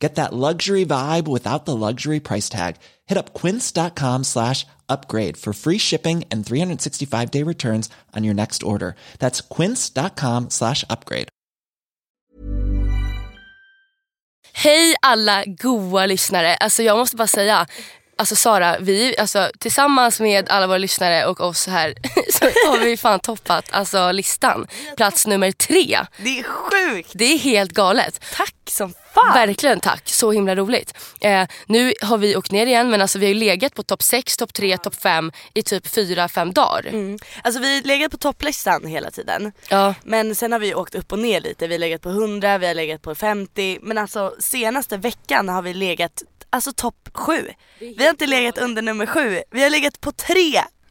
Get that luxury vibe without the luxury price tag. Hit up quince.com slash upgrade for free shipping and 365 day returns on your next order. That's quince.com slash upgrade. Hej alla goa lyssnare. Alltså jag måste bara säga, alltså Sara, vi, alltså, tillsammans med alla våra lyssnare och oss här så har vi fan toppat alltså, listan. Plats nummer tre. Det är sjukt! Det är helt galet. Tack som fan! Verkligen tack, så himla roligt. Eh, nu har vi åkt ner igen men alltså vi har ju legat på topp 6, topp 3, topp 5 i typ 4-5 dagar. Mm. Alltså vi har legat på topplistan hela tiden. Ja. Men sen har vi åkt upp och ner lite. Vi har legat på 100, vi har legat på 50. Men alltså senaste veckan har vi legat alltså topp 7. Vi har inte legat under nummer 7. Vi har legat på 3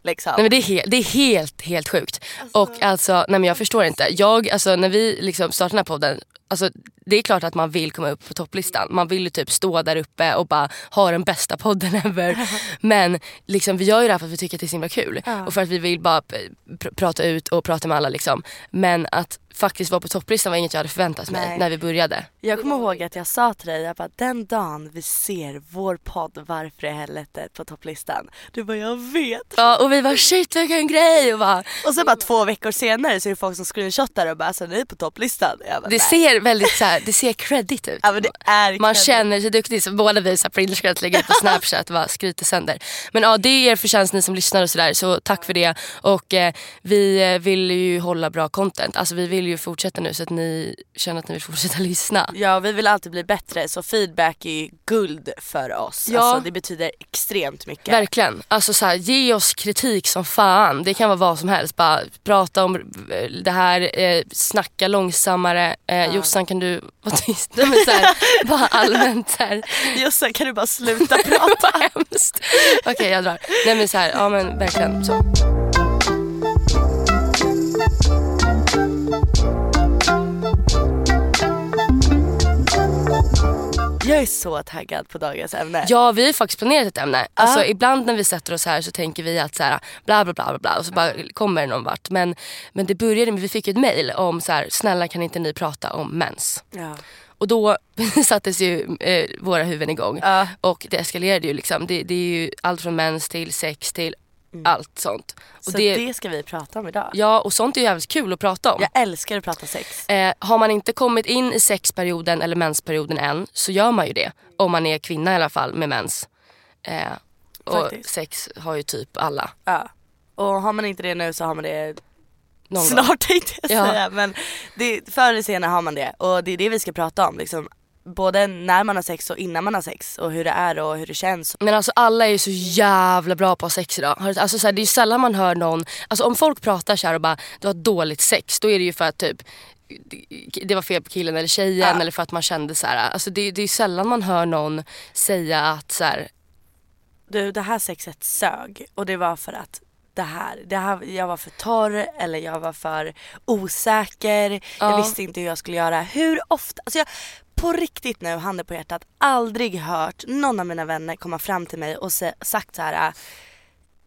Liksom. Nej, men det, är helt, det är helt, helt sjukt. Och alltså, nej men jag förstår inte. Jag, alltså, när vi liksom startade den här podden, alltså, det är klart att man vill komma upp på topplistan. Man vill ju typ stå där uppe och bara ha den bästa podden ever. men liksom, vi gör ju det här för att vi tycker att det är så himla kul. Ja. Och för att vi vill bara pr- prata ut och prata med alla. Liksom. Men att faktiskt vara på topplistan var inget jag hade förväntat mig Nej. när vi började. Jag kommer ihåg att jag sa till dig, jag bara, den dagen vi ser vår podd Varför i helvetet på topplistan. Du bara, jag vet. Ja, och vi var shit vilken grej! Och bara, Och så bara två veckor senare så är det folk som screenshotar och bara, alltså ni är på topplistan. Bara, det ser väldigt så här, det ser credit ut. Ja men det är Man credit. känner sig duktig. Så båda vi så printar att lägga upp på snapchat och bara skryter sönder. Men ja det är er förtjänst ni som lyssnar och sådär. Så tack för det. Och eh, vi eh, vill ju hålla bra content. Alltså vi vill ju fortsätta nu så att ni känner att ni vill fortsätta lyssna. Ja vi vill alltid bli bättre så feedback är guld för oss. Ja. Alltså det betyder extremt mycket. Verkligen. Alltså så här, ge oss kritik som fan. Det kan vara vad som helst. Bara prata om eh, det här, eh, snacka långsammare. Eh, Jossan kan du vara tyst? Nej, Men så här, bara allmänt så här. Jossan kan du bara sluta prata? Okej jag drar. Nej men så här, ja men verkligen så. Jag är så taggad på dagens ämne. Ja vi har faktiskt planerat ett ämne. Alltså ibland när vi sätter oss här så tänker vi att så här, bla bla bla bla, bla och så bara kommer det någon vart. Men, men det började med, vi fick ett mail om så här, snälla kan inte ni prata om mens? Ja. Och då sattes ju eh, våra huvuden igång. Ja. Och det eskalerade ju liksom. Det, det är ju allt från mens till sex till allt sånt. Och Så det... ska vi prata om idag. Ja och sånt är ju jävligt kul att prata om. Jag älskar att prata sex. Eh, har man inte kommit in i sexperioden eller mensperioden än så gör man ju det. Om man är kvinna i alla fall med mens. Eh, och Faktiskt. sex har ju typ alla. Ja. Och har man inte det nu så har man det Någon gång. snart tänkte jag Ja. säga. Men det, förr eller senare har man det. Och det är det vi ska prata om. Liksom. Både när man har sex och innan man har sex. Och hur det är och hur det känns. Men alltså alla är ju så jävla bra på sex idag. Alltså, så här, det är ju sällan man hör någon, alltså om folk pratar så här och bara du har dåligt sex då är det ju för att typ det var fel på killen eller tjejen Ja. eller för att man kände så här. Alltså det, det är ju sällan man hör någon säga att så här, Du det här sexet sög. Och det var för att det här, det här, jag var för torr eller jag var för osäker. Jag Ja. visste inte hur jag skulle göra. Hur ofta, alltså jag, på riktigt nu, handen på hjärtat, aldrig hört någon av mina vänner komma fram till mig och se, sagt så här.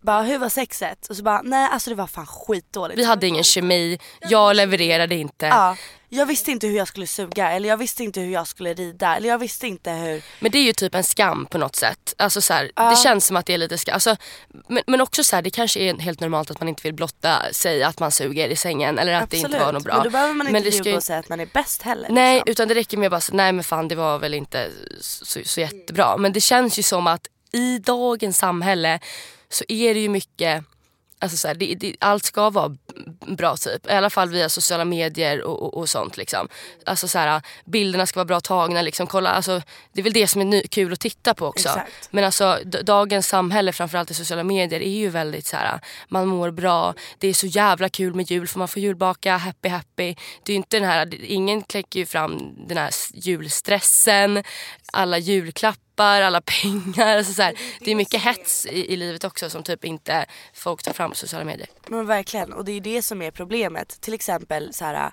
Bara hur var sexet? Och så bara nej alltså det var fan skitdåligt. vi hade ingen kemi, jag levererade inte. Ja, jag visste inte hur jag skulle suga eller jag visste inte hur jag skulle rida eller jag visste inte hur Men det är ju typ en skam på något sätt. Alltså så här, Ja. Det känns som att det är lite skam. Alltså, men, men också så här, det kanske är helt normalt att man inte vill blotta sig att man suger i sängen eller att det inte var något bra. Men då behöver man inte ska ljuga ju- och säga att man är bäst heller. Nej liksom. utan det räcker med att bara säga nej men fan det var väl inte så, så jättebra. Men det känns ju som att i dagens samhälle så är det ju mycket Alltså så här, det, det, allt ska vara bra typ. I alla fall via sociala medier och, och, och sånt. Liksom. Alltså så här, bilderna ska vara bra tagna. Liksom. Kolla, alltså, det är väl det som är ny, kul att titta på också. Exakt. Men alltså dagens samhälle framförallt i sociala medier är ju väldigt så här. man mår bra. Det är så jävla kul med jul för man får julbaka, happy happy. Det är inte den här, ingen kläcker ju fram den här julstressen, alla julklappar, alla pengar. Alltså så här, det är mycket hets i, i livet också som typ inte folk tar fram på sociala medier. Men verkligen, och det är ju det som är problemet. Till exempel så här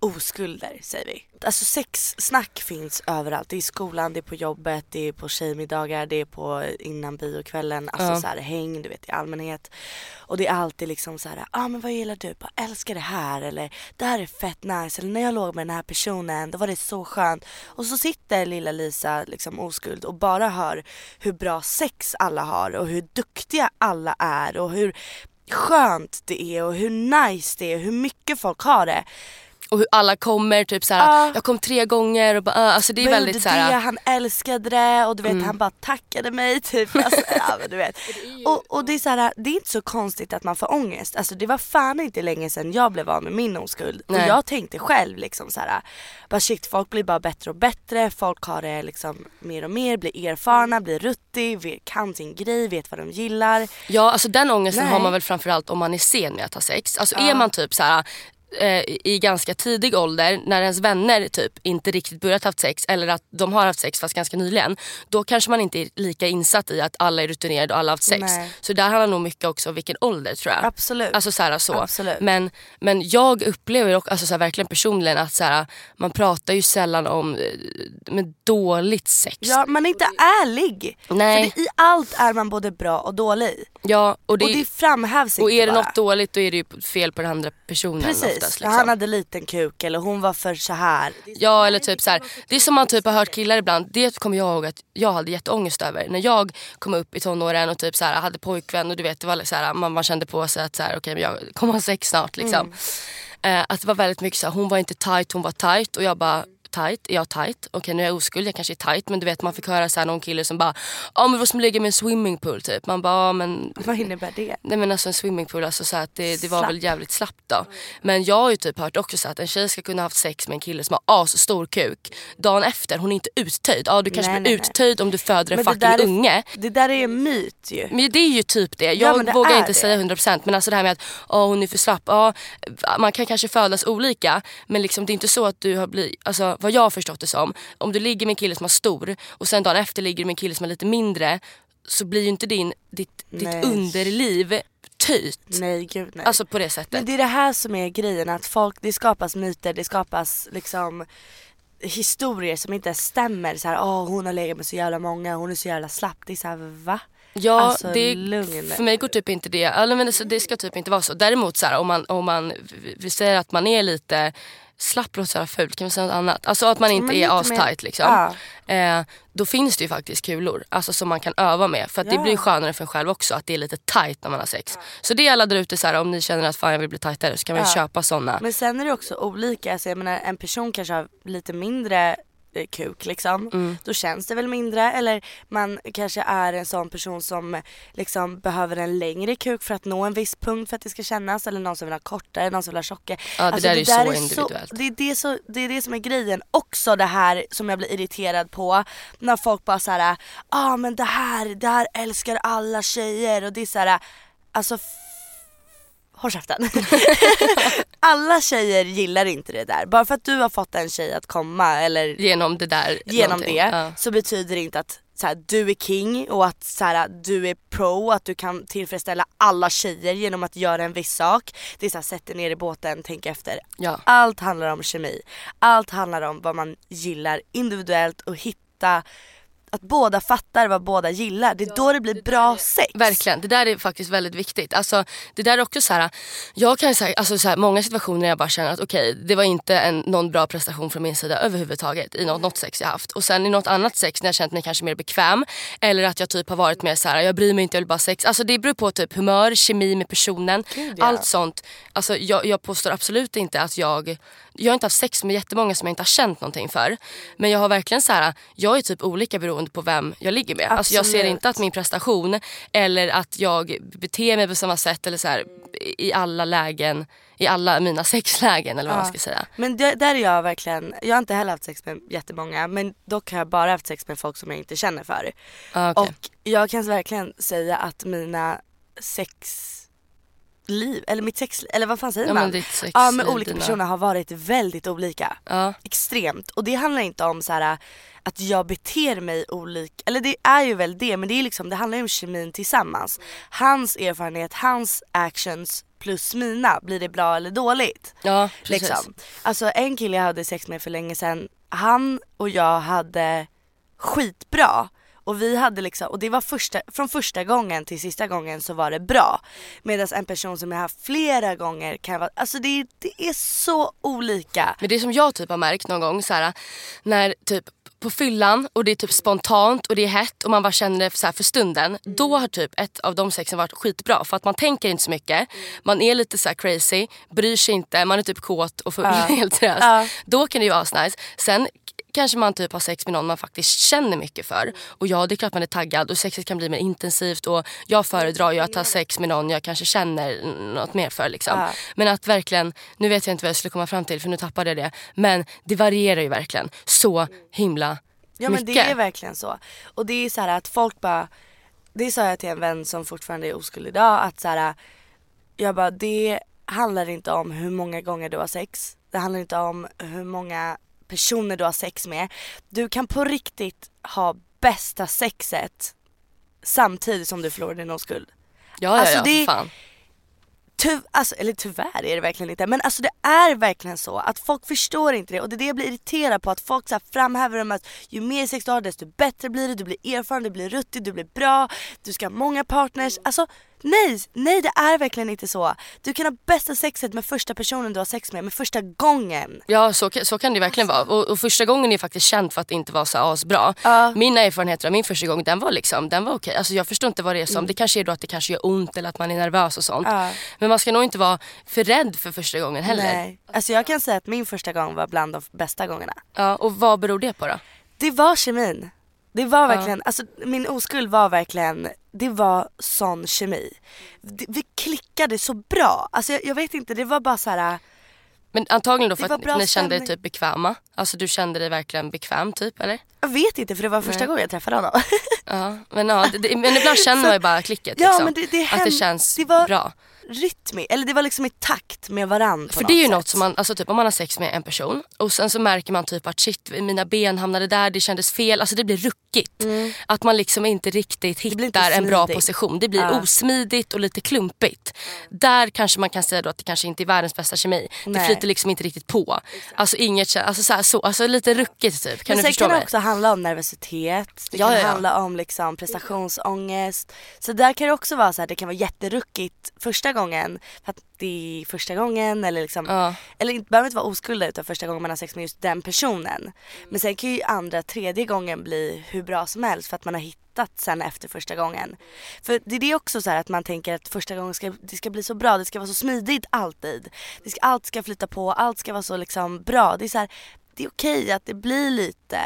oskulder säger vi. Alltså sexsnack finns överallt. Det är i skolan, det är på jobbet, det är på tjejmiddagar, det är på innan biokvällen, alltså Ja. så här häng du vet i allmänhet. Och det är alltid liksom så här, ja ah, men vad gillar du? Bara, älskar det här eller det här är fett nice eller när jag låg med den här personen då var det så skönt. Och så sitter lilla Lisa liksom oskuld och bara hör hur bra sex alla har och hur duktiga alla är och hur skönt det är och hur nice det är och hur mycket folk har det. Och hur alla kommer, typ såhär, Ja. jag kom tre gånger och bara, uh, alltså det är Vad väldigt såhär. det, han älskade det och du vet han bara tackade mig typ. Alltså, ja, men du vet. Och, och det är så här, det är inte så konstigt att man får ångest. Alltså det var fan inte länge sedan jag blev av med min oskuld. Nej. Och jag tänkte själv liksom så här, bara shit folk blir bara bättre och bättre, folk har det liksom mer och mer, blir erfarna, blir ruttig, kan sin grej, vet vad de gillar. Ja alltså den ångesten Nej. har man väl framförallt om man är sen med att ha sex. Alltså Ja. är man typ så här eh, i ganska tidig ålder när ens vänner typ inte riktigt börjat haft sex eller att de har haft sex fast ganska nyligen. Då kanske man inte är lika insatt i att alla är rutinerade och alla har haft sex. Nej. Så där handlar nog mycket också om vilken ålder tror jag. Absolut. Alltså så här, så. Absolut. Men, men jag upplever också, alltså så här, verkligen personligen att så här, man pratar ju sällan om eh, med dåligt sex. Ja man är inte ärlig. Nej. För det, i allt är man både bra och dålig. Ja, och, det, och det framhävs och inte är det bara. något dåligt då är det ju fel på den andra personen Precis, oftast. Liksom. han hade liten kuk eller hon var för så här. Ja eller typ så här. det är som man typ har hört killar ibland, det kommer jag ihåg att jag hade jätteångest över. När jag kom upp i tonåren och typ så här, hade pojkvän och du vet det var så här, man, man kände på sig att så här, men jag kommer ha sex snart liksom. Eh, att det var väldigt mycket så här, hon var inte tight, hon var tight och jag bara tight, är jag tight? Okej nu är jag oskuld, jag kanske är tight men du vet man fick höra så här, någon kille som bara ja men vad som ligger med en swimmingpool typ. Man bara ja men Vad innebär det? Nej men alltså en swimmingpool, alltså så att det, det var Slapp. väl jävligt slappt då. Men jag har ju typ hört också så att en tjej ska kunna ha haft sex med en kille som har as stor kuk. Dagen efter, hon är inte uttöjd. Ja du kanske Nej, blir nej, nej. uttöjd om du föder en fucking är- unge. Det där är en myt ju. Men det är ju typ det. Ja, Jag men det vågar inte det. säga 100% men alltså det här med att oh, hon är för slapp. Ja, man kan kanske födas olika men liksom, det är inte så att du har blivit, alltså vad jag har förstått det som. Om du ligger med en kille som har stor och sen dagen efter ligger du med en kille som är lite mindre så blir ju inte din, ditt, ditt underliv töjt. Nej gud nej. Alltså på det sättet. Men det är det här som är grejen att folk, det skapas myter, det skapas liksom historier som inte stämmer. Så här, åh hon har legat med så jävla många, hon är så jävla slapp. Det är så här, va? Ja, Alltså, det, lugn. för mig går typ inte det. Eller, men det, ska typ inte vara så. Däremot så här, om man, om man vi säger att man är lite slapp låter så fult, kan vi säga något annat? Alltså att man inte Men är astight liksom. Eh, då finns det ju faktiskt kulor alltså, som man kan öva med. För att det Ja. blir skönare för en själv också att det är lite tight när man har sex. Så det är alla där ute, så här, om ni känner att fan jag vill bli tightare så kan man Ja. köpa såna. Men sen är det också olika, alltså jag menar en person kanske har lite mindre kuk liksom. Mm. Då känns det väl mindre eller man kanske är en sån person som liksom behöver en längre kuk för att nå en viss punkt för att det ska kännas eller någon som vill ha kortare, någon som vill ha tjockare. Ja, det där är ju så individuellt. det, är det, så, det är det som är grejen. Också det här som jag blir irriterad på när folk bara såhär, ja ah, men det här, det här älskar alla tjejer och det är såhär, alltså Håll käften. Alla tjejer gillar inte det där. Bara för att du har fått en tjej att komma eller Genom det där. genom det Ja. så betyder det inte att så här, du är king och att så här, du är pro, att du kan tillfredsställa alla tjejer genom att göra en viss sak. Det är så här, sätt dig ner i båten, tänk efter. Ja. Allt handlar om kemi. Allt handlar om vad man gillar individuellt och hitta att båda fattar vad båda gillar. Det är då det blir bra sex. Verkligen, det där är faktiskt väldigt viktigt. Alltså, det där är också så här, jag kan säga, alltså så här, många situationer där jag bara känner att okej, det var inte en, någon bra prestation från min sida överhuvudtaget i något, något sex jag haft. Och sen i något annat sex när jag känt mig kanske mer bekväm eller att jag typ har varit mer så här, jag bryr mig inte, jag vill bara sex. Alltså det beror på typ humör, kemi med personen, Gud, ja. allt sånt. Alltså jag, jag påstår absolut inte att jag, jag har inte haft sex med jättemånga som jag inte har känt någonting för. Men jag har verkligen så här, jag är typ olika beroende på vem jag ligger med. Alltså jag ser inte att min prestation eller att jag beter mig på samma sätt eller så här, i alla lägen, i alla mina sexlägen eller vad man ska säga. Men det, där är jag verkligen, jag har inte heller haft sex med jättemånga men dock har jag bara haft sex med folk som jag inte känner för. Ah, okej. Och jag kan verkligen säga att mina sexliv, eller mitt sexliv, eller vad fan säger Ja, man? men ditt sexliv, ja med olika dina- personer har varit väldigt olika. Ja. Extremt. Och det handlar inte om så här att jag beter mig olika, eller det är ju väl det men det är liksom, det handlar ju om kemin tillsammans. Hans erfarenhet, hans actions plus mina, blir det bra eller dåligt? Ja, precis. Liksom. Alltså en kille jag hade sex med för länge sedan, han och jag hade skitbra. Och vi hade liksom, och det var första, från första gången till sista gången så var det bra. Medan en person som jag haft flera gånger kan vara, alltså det, det är så olika. Men det som jag typ har märkt någon gång så här, när typ på fyllan och det är typ spontant och det är hett och man bara känner det för, för stunden. Då har typ ett av de sexen varit skitbra för att man tänker inte så mycket. Man är lite så crazy, bryr sig inte, man är typ kåt och full, helt seriöst. Ja. Då kan det ju vara asnice. Sen kanske man typ har sex med någon man faktiskt känner mycket för. Och ja, det är klart man är taggad och sexet kan bli mer intensivt och jag föredrar ju att ha sex med någon jag kanske känner något mer för. Liksom. Ja. Men att verkligen, nu vet jag inte vad jag skulle komma fram till för nu tappade jag det. Men det varierar ju verkligen så himla Ja men mycket. det är verkligen så. Och det är så här att folk bara, det sa jag till en vän som fortfarande är oskuld idag att så här, jag bara det handlar inte om hur många gånger du har sex. Det handlar inte om hur många personer du har sex med. Du kan på riktigt ha bästa sexet samtidigt som du förlorar din oskuld. ja, ja, alltså ja, det- fan. Ty, alltså, eller tyvärr är det verkligen inte men alltså det är verkligen så att folk förstår inte det och det är det jag blir irriterad på att folk så här framhäver dem att ju mer sex du har desto bättre blir det, du blir erfaren, du blir ruttig, du blir bra, du ska ha många partners. Alltså nej, nej det är verkligen inte så. Du kan ha bästa sexet med första personen du har sex med, med första gången. Ja så, så kan det verkligen vara. Och, och första gången är faktiskt känd för att inte var så asbra. Ja. Mina erfarenheter av min första gång den var liksom, den var okej. Alltså jag förstår inte vad det är som, det kanske är då att det kanske gör ont eller att man är nervös och sånt. Ja. Men man ska nog inte vara för rädd för första gången heller. Nej. Alltså jag kan säga att min första gång var bland de bästa gångerna. Ja, och vad beror det på då? Det var kemin. Det var verkligen, alltså min oskuld var verkligen, det var sån kemi. Vi klickade så bra. Alltså jag, jag vet inte, det var bara så här. Men antagligen då för att ni kände er typ bekväma. Alltså du kände dig verkligen bekväm typ eller? jag vet inte för det var första Nej. gången jag träffade honom. Ja, men, ja, det, det, men ibland känner man ju bara klicket Ja, liksom. men det- det att det känns det var- bra. Rytmi, eller det var liksom i takt med varann på För det är ju sätt. något som man, alltså typ om man har sex med en person och sen så märker man typ att shit mina ben hamnade där, det kändes fel, alltså det blir ruckigt. Att man liksom inte riktigt Mm. hittar inte en bra position. Det blir Ja. osmidigt och lite klumpigt. Där kanske man kan säga då att det kanske inte är världens bästa kemi. Det Nej. flyter liksom inte riktigt på. Alltså inget, alltså så, här, så alltså lite ruckigt typ. Kan Men du förstå kan det mig? också handla om nervositet, det Ja, kan ja. handla om liksom prestationsångest. Så där kan det också vara så här, det kan vara jätteruckigt första gången för att det är första gången eller liksom, Ja. eller det behöver inte vara oskuld utan första gången man har sex med just den personen. Men sen kan ju andra, tredje gången bli hur bra som helst för att man har hittat sen efter första gången. För det är det också så här att man tänker att första gången ska, det ska bli så bra, det ska vara så smidigt alltid. Det ska, allt ska flyta på, allt ska vara så liksom bra. Det är så här, det är okej att det blir lite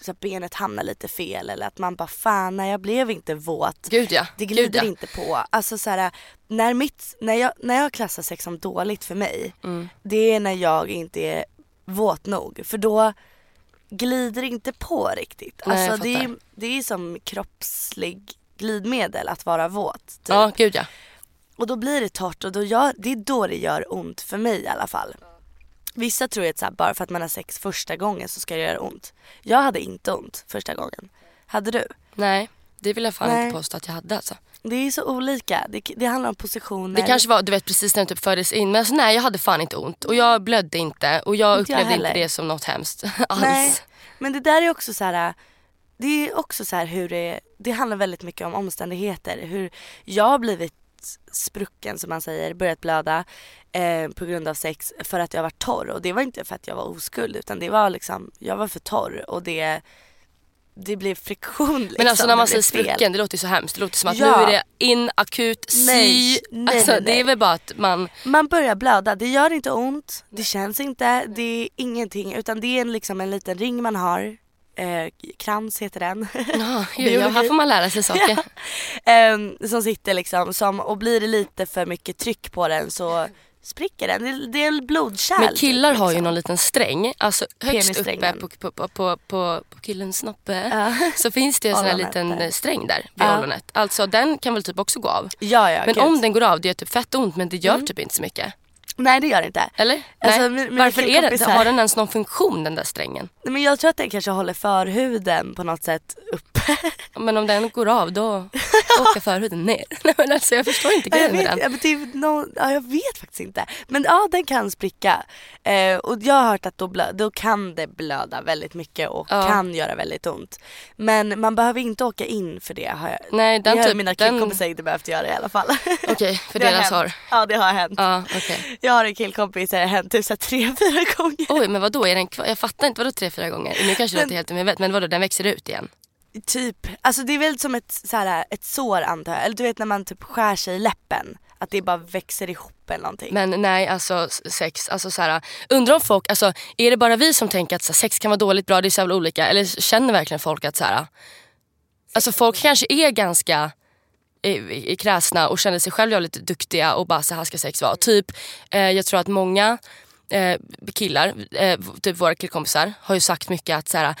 så att benet hamnar lite fel eller att man bara fan nej jag blev inte våt. Gud ja. Det Gud, glider ja. inte på. Alltså så här, när, mitt, när, jag, när jag klassar sex som dåligt för mig, Mm. det är när jag inte är våt nog. För då glider inte på riktigt. Nej, alltså det är, det är som kroppslig glidmedel att vara våt. Typ. Ja, gud ja. Och då blir det torrt och då gör, det är då det gör ont för mig i alla fall. Vissa tror ju att så här, bara för att man har sex första gången så ska det göra ont. Jag hade inte ont första gången. Hade du? Nej, det vill jag fan Nej. inte påstå att jag hade alltså. Det är så olika. Det, det handlar om positioner. Det kanske var du vet precis när jag typ föddes in men alltså, nej jag hade fan inte ont och jag blödde inte och jag Inte jag upplevde inte heller. det som något hemskt alls. Nej, men det där är också så här. Det är också så här hur det, det handlar väldigt mycket om omständigheter. Hur jag har blivit sprucken som man säger, börjat blöda eh, på grund av sex för att jag var torr och det var inte för att jag var oskuld utan det var liksom, jag var för torr och det det blev friktion liksom. Men alltså när man säger sprucken det låter ju så hemskt. Det låter som att Ja. nu är det in akut sy. Nej, nej, alltså, nej, Det är nej. väl bara att man, Man börjar blöda, det gör inte ont, det känns inte, det är ingenting utan det är en, liksom en liten ring man har eh, krans heter den. Ja, Biologi. här får man lära sig saker. Ehm, som sitter liksom som, och blir det lite för mycket tryck på den så spricker den. Det, det är en blodkärl. Men killar har ju liksom. någon liten sträng, alltså högst uppe på, på, på, på, på, killens snoppe Ja. så finns det en sån här liten eh, sträng där vid Ja. ollonet. Alltså den kan väl typ också gå av. Ja, ja, Men gud. Mm. om den går av, det gör typ fett ont men det gör typ inte så mycket. Nej det gör det inte. Eller? Alltså, Nej. mi- mina Varför är killkompisar- har den ens någon funktion den där strängen? Nej, men jag tror att den kanske håller förhuden på något sätt uppe. Men om den går av då åker förhuden ner. Nej, men alltså, jag förstår inte jag, grejen med den. ja, men det är någon, ja, jag vet faktiskt inte. Men ja, den kan spricka. Eh, och jag har hört att då, blö, då kan det blöda väldigt mycket och Ja. kan göra väldigt ont. Men man behöver inte åka in för det. Har jag, Nej, den det har typ- mina den- killkompisar inte behövt göra i alla fall. Okej, för Det har deras har. Ja det har hänt. Ja, okej. Jag har en killkompis där det har hänt typ så tre, fyra gånger. Oj, men vadå? Är den kvar? Jag fattar inte. Vadå tre, fyra gånger? Nu kanske det Den- låter helt omedvetet, men vadå? Den växer ut igen? Typ, alltså det är väl som ett, så här, ett sår antar jag. Eller du vet när man typ skär sig i läppen. Att det bara växer ihop eller någonting. Men nej, alltså sex, alltså så här, undrar om folk, alltså är det bara vi som tänker att så här, sex kan vara dåligt, bra, det är så jävla olika? Eller känner verkligen folk att så här, alltså folk kanske är ganska eh, kräsna och känner sig själva lite duktiga och bara så här ska sex vara. Typ, eh, jag tror att många eh, killar, eh, typ våra killkompisar har ju sagt mycket att så här,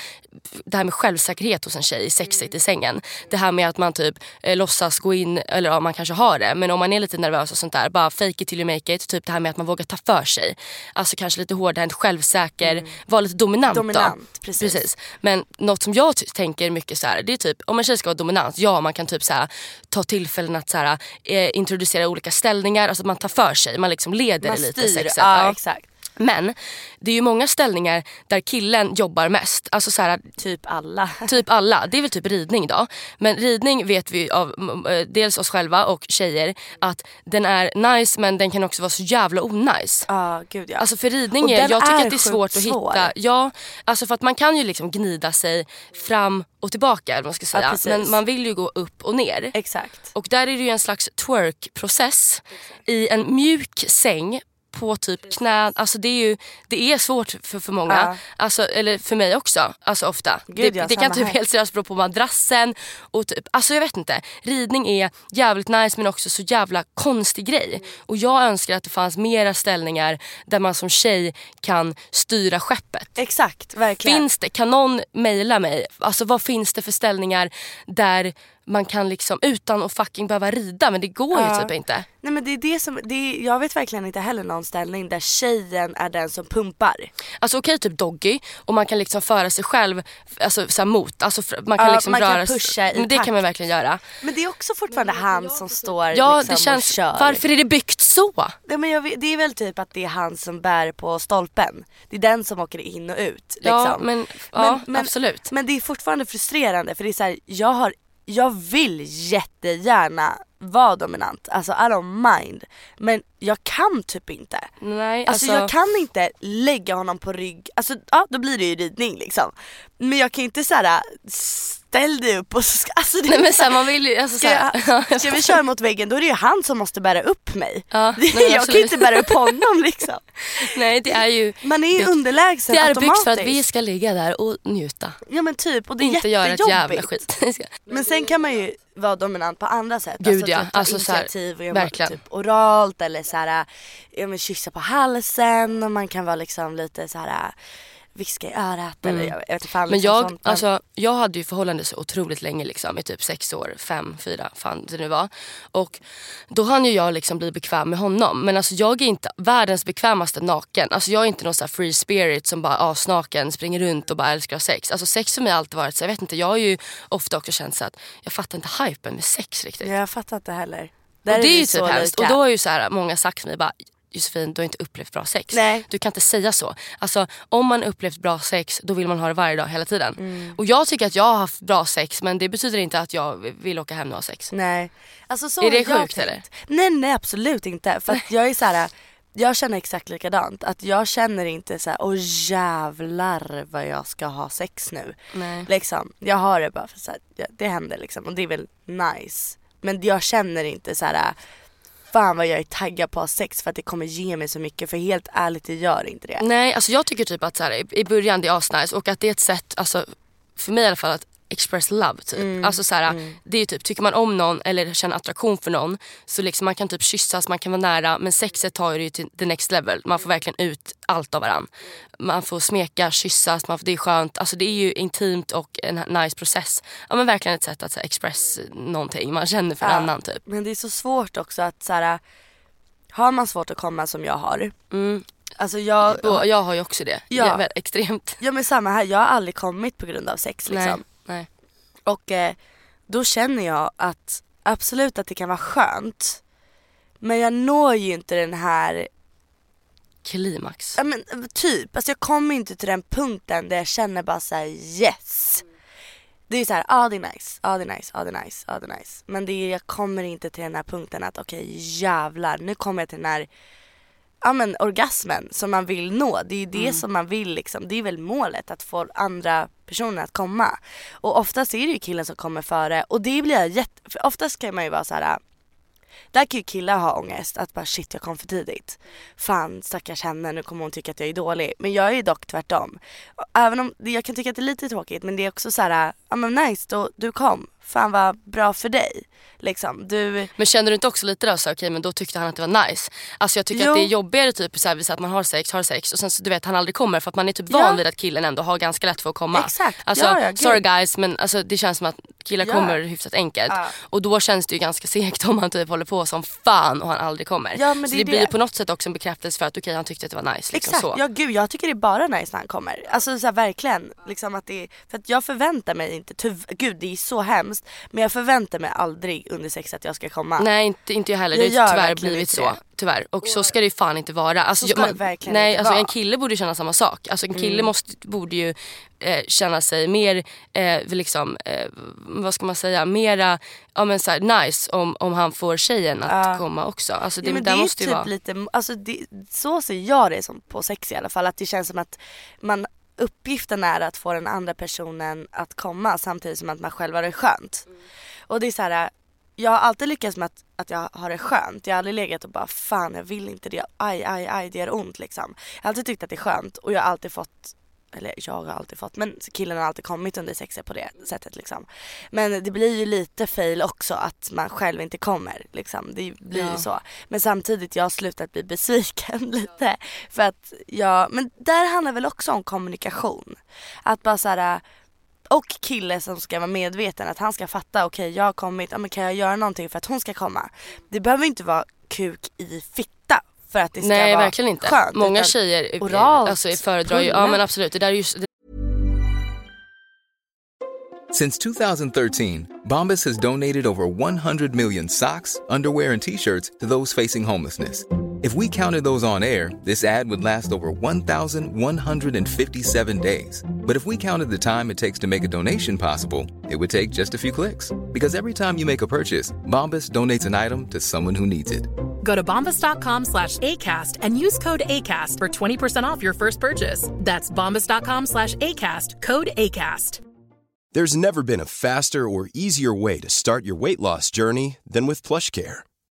det här med självsäkerhet hos en tjej, sexigt i sängen. Det här med att man typ eh, låtsas gå in, eller ja man kanske har det, men om man är lite nervös och sånt där, bara fake it till you make it. Typ det här med att man vågar ta för sig. Alltså kanske lite hårdhänt, självsäker, vara lite dominant, Dominant, då. precis. Men något som jag tänker mycket så här, det är typ om en tjej ska vara dominant, ja man kan typ så här, ta tillfällen att så här, eh, introducera olika ställningar, alltså att man tar för sig, man liksom leder man det lite styr. sexet. Ja, Ja. exakt. Men det är ju många ställningar där killen jobbar mest. Alltså så här, Typ alla. typ alla. Det är väl typ ridning då. Men ridning vet vi av eh, dels oss själva och tjejer att den är nice men den kan också vara så jävla onajs. Ja, gud ja. Alltså för ridning Och är, jag tycker är att det är svårt att svår. hitta. Ja, alltså för att man kan ju liksom gnida sig fram och tillbaka eller man ska säga. precis. men man vill ju gå upp och ner. Exakt. Och där är det ju en slags twerk-process i en mjuk säng på typ knä, alltså det är ju det är svårt för, för många, Ja. alltså, eller för mig också, alltså ofta. Gud, det det kan typ här. helt seriöst bero på madrassen och typ, alltså jag vet inte. Ridning är jävligt nice men också så jävla konstig grej. Och jag önskar att det fanns mera ställningar där man som tjej kan styra skeppet. Exakt, verkligen. Finns det, kan någon mejla mig? Alltså vad finns det för ställningar där man kan liksom utan att fucking behöva rida men det går ju Ja. typ inte. Nej men det är det som, det är, jag vet verkligen inte heller någon ställning där tjejen är den som pumpar. Alltså okej typ doggy och man kan liksom föra sig själv alltså, så här, mot. Alltså, man kan Ja, liksom man kan röra sig- pusha i men Det takt. kan man verkligen göra. Men det är också fortfarande han som står Ja liksom det känns, och kör. varför är det byggt så? Nej, men jag, vet- det är väl typ att det är han som bär på stolpen. Det är den som åker in och ut. Liksom. Ja men, ja, absolut. Men det är fortfarande frustrerande för det är så här, jag har, jag vill jättegärna vara dominant, alltså I don't mind. Men jag kan typ inte. Nej Alltså, alltså, jag kan inte lägga honom på rygg, alltså ja då blir det ju ridning liksom. Men jag kan inte såhär ställ dig upp och så ska, alltså det nej, men så så här, man vill ju, alltså, så här, Ska, ska vi köra mot väggen då är det ju han som måste bära upp mig. Ja, nej, jag kan absolut. ju inte bära upp honom liksom. nej det är ju Man är ju Det- underlägsen det är automatiskt. byggt för att vi ska ligga där och njuta. Ja men typ och det är Inte göra ett jävla jättejobbigt. skit. Men sen kan man ju vara dominant på andra sätt. Gud, alltså, ja. typ, Alltså, så här, och verkligen. typ oralt eller så här, ja, men kyssa på halsen och man kan vara liksom lite så här viska i örat eller jag, jag vet inte fan. Mm. Men liksom jag, sånt, men- alltså, jag hade ju förhållande så otroligt länge liksom, i typ sex år, fem, fyra, fan det nu var. Och då hann ju jag liksom bli bekväm med honom. Men alltså jag är inte världens bekvämaste naken. Alltså jag är inte någon här free spirit som bara asnaken springer runt och bara älskar sex. Alltså sex för mig har alltid varit så, jag vet inte, jag har ju ofta också känt så att jag fattar inte hypen med sex riktigt. Jag fattar inte heller. och Där det är ju så typ hemskt. Och då har ju så här, många sagt till mig bara Josefin, du har inte upplevt bra sex. Nej. Du kan inte säga så. Alltså, om man upplevt bra sex, då vill man ha det varje dag hela tiden. Mm. Och jag tycker att jag har haft bra sex, men det betyder inte att jag vill åka hem och ha sex. Nej. Alltså, så Är det sjukt, tänkt. eller? Nej nej absolut inte. För att jag är så här. Jag känner exakt likadant. Att jag känner inte så här, åh jävlar vad jag ska ha sex nu. Nej. Liksom, jag har det bara för så här, ja, det händer liksom och det är väl nice. Men jag känner inte så här. Fan vad jag är taggad på att ha sex för att det kommer ge mig så mycket för helt ärligt det gör inte det. Nej, alltså jag tycker typ att så här, i- början det är asnice och att det är ett sätt, alltså för mig i alla fall att express love typ. Mm, Alltså så här, det är ju typ, tycker man om någon eller känner attraktion för någon så liksom man kan typ kyssas, man kan vara nära men sexet tar ju till the next level. Man får verkligen ut allt av varandra. Man får smeka, kyssas, man får, det är skönt. Alltså det är ju intimt och en nice process. Ja men verkligen ett sätt att så här, express någonting man känner för Ja. annan typ. Men det är så svårt också att så här, har man svårt att komma som jag har. Mm. Alltså jag, jag har ju också det. Ja. Ja. extremt. ja men samma här, jag har aldrig kommit på grund av sex liksom. Nej. Och eh, då känner jag att absolut att det kan vara skönt. Men jag når ju inte den här, Klimax. ja men typ, alltså jag kommer inte till den punkten där jag känner bara såhär yes. Det är så här, ja ah, det är nice, ja ah, det är nice, ja ah, det är nice, ja ah, det är nice. Men det är, jag kommer inte till den här punkten att okej jävlar, nu kommer jag till den här ja men orgasmen som man vill nå. Det är ju det som man vill liksom. Det är väl målet att få andra personer att komma. Och oftast är det ju killen som kommer före och det blir jag jätte... För oftast kan man ju vara så här. Där kan ju killar ha ångest att bara shit jag kom för tidigt. Fan stackars henne nu kommer hon tycka att jag är dålig. Men jag är ju dock tvärtom. Även om jag kan tycka att det är lite tråkigt men det är också så här, ja men nice då, du kom. Fan vad bra för dig. Liksom du, Men känner du inte också lite då så okej men då tyckte han att det var nice. Alltså jag tycker Jo. att det är jobbigare typ så här, att man har sex, har sex och sen så du vet han aldrig kommer för att man är typ Ja. van vid att killen ändå har ganska lätt för att komma. Exakt. Alltså Ja, ja, sorry guys men alltså, det känns som att killar Ja. kommer hyfsat enkelt. Och då känns det ju ganska segt om han typ håller på som fan och han aldrig kommer. Ja, men så det det, blir på något sätt också en bekräftelse för att okej han tyckte att det var nice. Liksom Exakt, så. ja gud jag tycker det är bara nice när han kommer. Alltså så här, verkligen. Liksom att det för att jag förväntar mig inte, tyv- gud det är så hemskt. Men jag förväntar mig aldrig under sex att jag ska komma. Nej inte, inte jag heller. Jag Det har tyvärr blivit så. det. Tyvärr. Och så ska det ju fan inte vara. Alltså, Så ska jag- det verkligen nej, inte alltså, vara. En kille borde känna samma sak. Alltså, en kille Mm. måste, borde ju eh, känna sig mer, eh, liksom, eh, vad ska man säga, mera ja, men så här, nice om, om han får tjejen att Ja. komma också. Alltså, det, Ja, men det är måste ju typ vara... lite, alltså det, så ser jag det som på sex i alla fall. Att det känns som att man, uppgiften är att få den andra personen att komma samtidigt som att man själv har det skönt. Mm. Och det är så här. Jag har alltid lyckats med att, att jag har det skönt. Jag har aldrig legat och bara fan jag vill inte det. Aj aj aj det gör ont liksom. Jag har alltid tyckt att det är skönt och jag har alltid fått eller jag har alltid fått, men killen har alltid kommit under sexet på det sättet liksom. Men det blir ju lite fail också att man själv inte kommer liksom. Det blir ju Ja. så. Men samtidigt, jag har slutat bli besviken lite. För att jag, men där handlar väl också om kommunikation. Att bara såhär, och kille som ska vara medveten att han ska fatta, okej jag har kommit, ja, men kan jag göra någonting för att hon ska komma? Det behöver inte vara kuk i fitta för att det ska Nej vara verkligen inte. skönt. Många tjejer eh, oralt, alltså, föredrar ju, ja men absolut. Det där är ju, Since 2013, Bombas has donated over 100 million socks, underwear, and t shirts to those facing homelessness. If we counted those on air, this ad would last over 1,157 days. But if we counted the time it takes to make a donation possible, it would take just a few clicks. Because every time you make a purchase, Bombas donates an item to someone who needs it. Go to bombas.com slash ACAST and use code ACAST for 20% off your first purchase. That's bombas.com slash ACAST, code ACAST. There's never been a faster or easier way to start your weight loss journey than with PlushCare.